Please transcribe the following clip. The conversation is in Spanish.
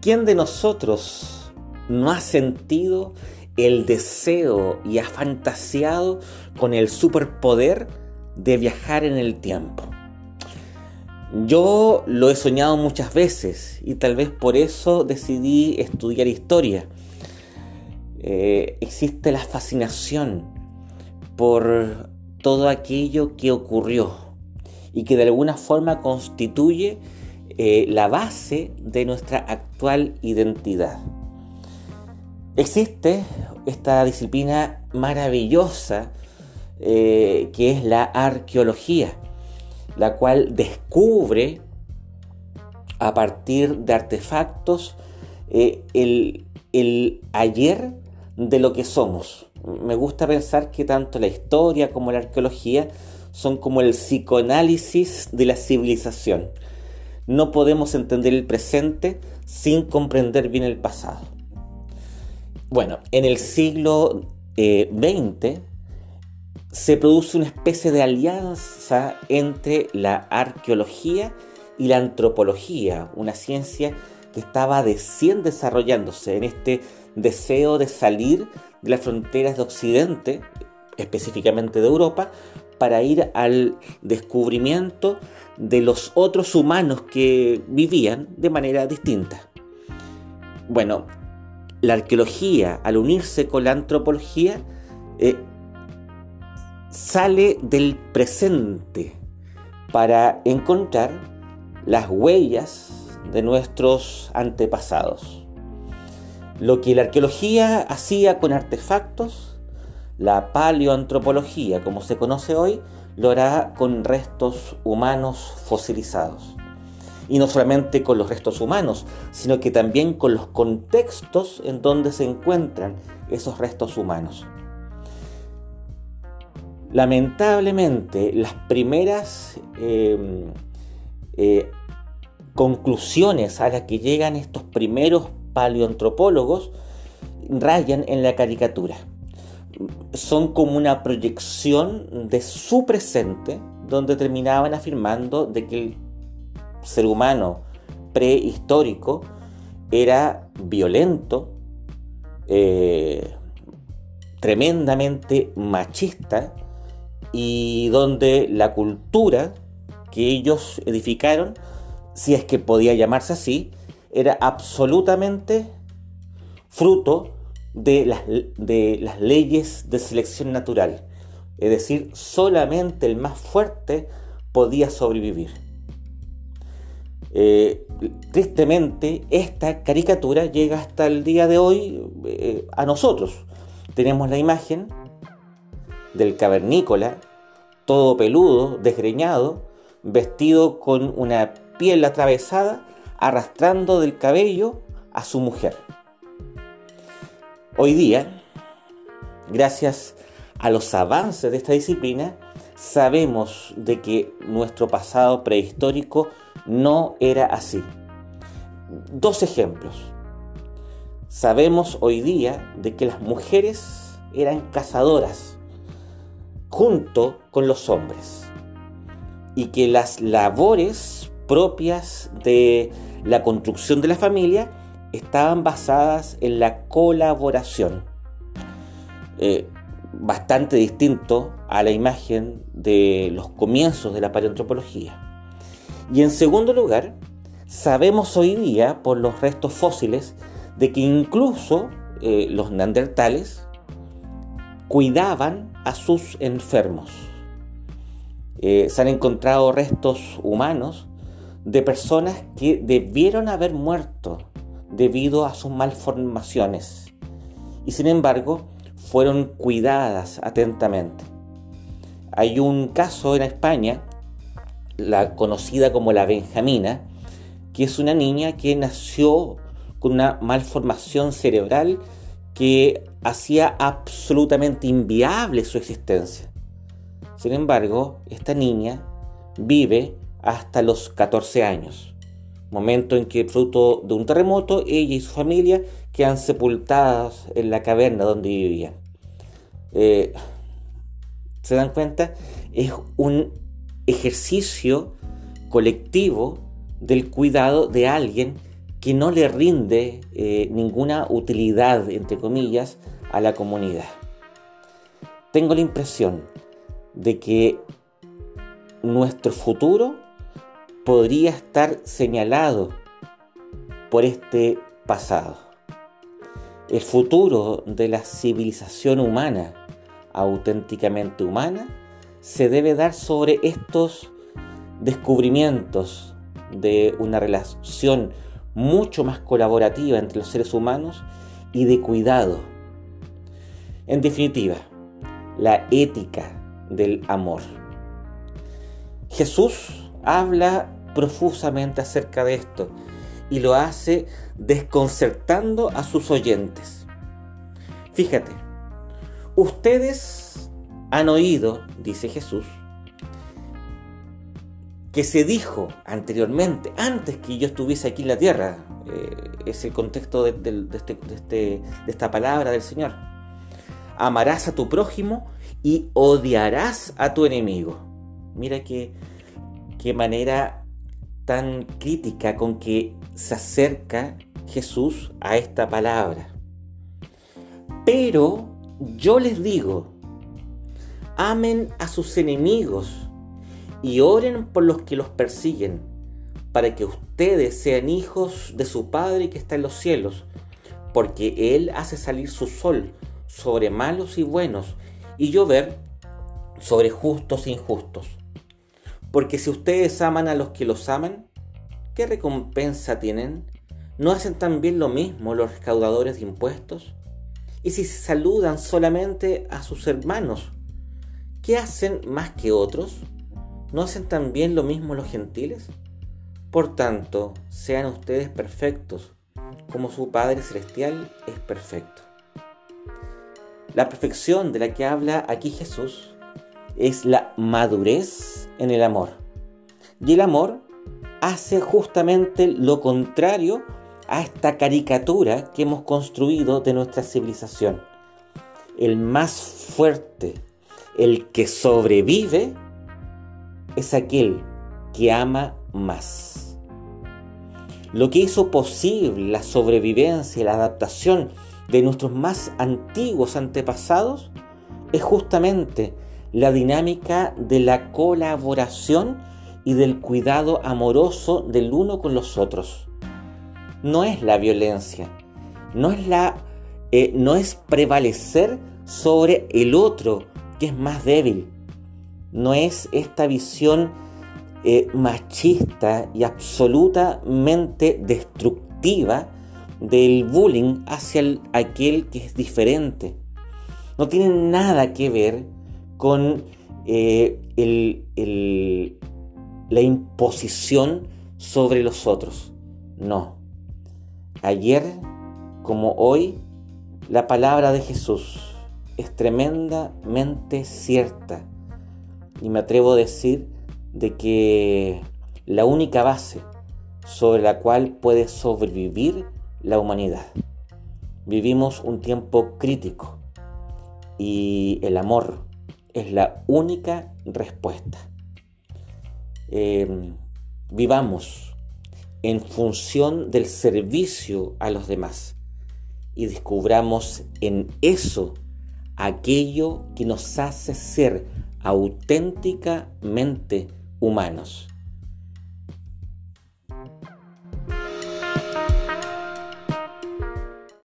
¿Quién de nosotros no ha sentido el deseo y ha fantaseado con el superpoder de viajar en el tiempo? Yo lo he soñado muchas veces y tal vez por eso decidí estudiar historia. Eh, existe la fascinación por todo aquello que ocurrió y que de alguna forma constituye eh, la base de nuestra actual identidad. Existe esta disciplina maravillosa eh, que es la arqueología, la cual descubre a partir de artefactos eh, el, el ayer de lo que somos. Me gusta pensar que tanto la historia como la arqueología son como el psicoanálisis de la civilización no podemos entender el presente sin comprender bien el pasado. Bueno, en el siglo XX eh, se produce una especie de alianza entre la arqueología y la antropología, una ciencia que estaba recién desarrollándose en este deseo de salir de las fronteras de Occidente, específicamente de Europa, para ir al descubrimiento de los otros humanos que vivían de manera distinta. Bueno, la arqueología, al unirse con la antropología, eh, sale del presente para encontrar las huellas de nuestros antepasados. Lo que la arqueología hacía con artefactos, la paleoantropología, como se conoce hoy, lo hará con restos humanos fosilizados. Y no solamente con los restos humanos, sino que también con los contextos en donde se encuentran esos restos humanos. Lamentablemente, las primeras em, eh, conclusiones a las que llegan estos primeros paleoantropólogos rayan en la caricatura son como una proyección de su presente, donde terminaban afirmando de que el ser humano prehistórico era violento, eh, tremendamente machista y donde la cultura que ellos edificaron, si es que podía llamarse así, era absolutamente fruto de las, de las leyes de selección natural. Es decir, solamente el más fuerte podía sobrevivir. Eh, tristemente, esta caricatura llega hasta el día de hoy eh, a nosotros. Tenemos la imagen del cavernícola, todo peludo, desgreñado, vestido con una piel atravesada, arrastrando del cabello a su mujer. Hoy día, gracias a los avances de esta disciplina, sabemos de que nuestro pasado prehistórico no era así. Dos ejemplos. Sabemos hoy día de que las mujeres eran cazadoras junto con los hombres y que las labores propias de la construcción de la familia estaban basadas en la colaboración. Eh, bastante distinto a la imagen de los comienzos de la paleoantropología. Y en segundo lugar, sabemos hoy día por los restos fósiles de que incluso eh, los neandertales cuidaban a sus enfermos. Eh, se han encontrado restos humanos de personas que debieron haber muerto debido a sus malformaciones y sin embargo fueron cuidadas atentamente. Hay un caso en España, la conocida como la Benjamina, que es una niña que nació con una malformación cerebral que hacía absolutamente inviable su existencia. Sin embargo, esta niña vive hasta los 14 años momento en que fruto de un terremoto ella y su familia quedan sepultadas en la caverna donde vivían. Eh, ¿Se dan cuenta? Es un ejercicio colectivo del cuidado de alguien que no le rinde eh, ninguna utilidad, entre comillas, a la comunidad. Tengo la impresión de que nuestro futuro podría estar señalado por este pasado. El futuro de la civilización humana, auténticamente humana, se debe dar sobre estos descubrimientos de una relación mucho más colaborativa entre los seres humanos y de cuidado. En definitiva, la ética del amor. Jesús habla profusamente acerca de esto y lo hace desconcertando a sus oyentes. Fíjate, ustedes han oído, dice Jesús, que se dijo anteriormente, antes que yo estuviese aquí en la tierra, eh, es el contexto este, este, de, esta palabra del Señor. Amarás a tu prójimo y odiarás a tu enemigo. Mira qué, qué manera crítica con que se acerca Jesús a esta palabra. Pero yo les digo, amen a sus enemigos y oren por los que los persiguen, para que ustedes sean hijos de su Padre que está en los cielos, porque Él hace salir su sol sobre malos y buenos, y llover sobre justos e injustos. Porque si ustedes aman a los que los aman, ¿qué recompensa tienen? ¿No hacen también lo mismo los recaudadores de impuestos? Y si saludan solamente a sus hermanos, ¿qué hacen más que otros? ¿No hacen también lo mismo los gentiles? Por tanto, sean ustedes perfectos, como su Padre Celestial es perfecto. La perfección de la que habla aquí Jesús es la madurez en el amor. Y el amor hace justamente lo contrario a esta caricatura que hemos construido de nuestra civilización. El más fuerte, el que sobrevive, es aquel que ama más. Lo que hizo posible la sobrevivencia y la adaptación de nuestros más antiguos antepasados es justamente la dinámica de la colaboración y del cuidado amoroso del uno con los otros. No es la violencia, no es la eh, no es prevalecer sobre el otro que es más débil, no es esta visión eh, machista y absolutamente destructiva del bullying hacia aquel que es diferente. No tiene nada que ver con eh, la imposición sobre los otros. No. Ayer, como hoy, la palabra de Jesús es tremendamente cierta y me atrevo a decir de que la única base sobre la cual puede sobrevivir la humanidad. Vivimos un tiempo crítico y el amor es la única respuesta. Em, vivamos en función del servicio a los demás y descubramos en eso aquello que nos hace ser auténticamente humanos.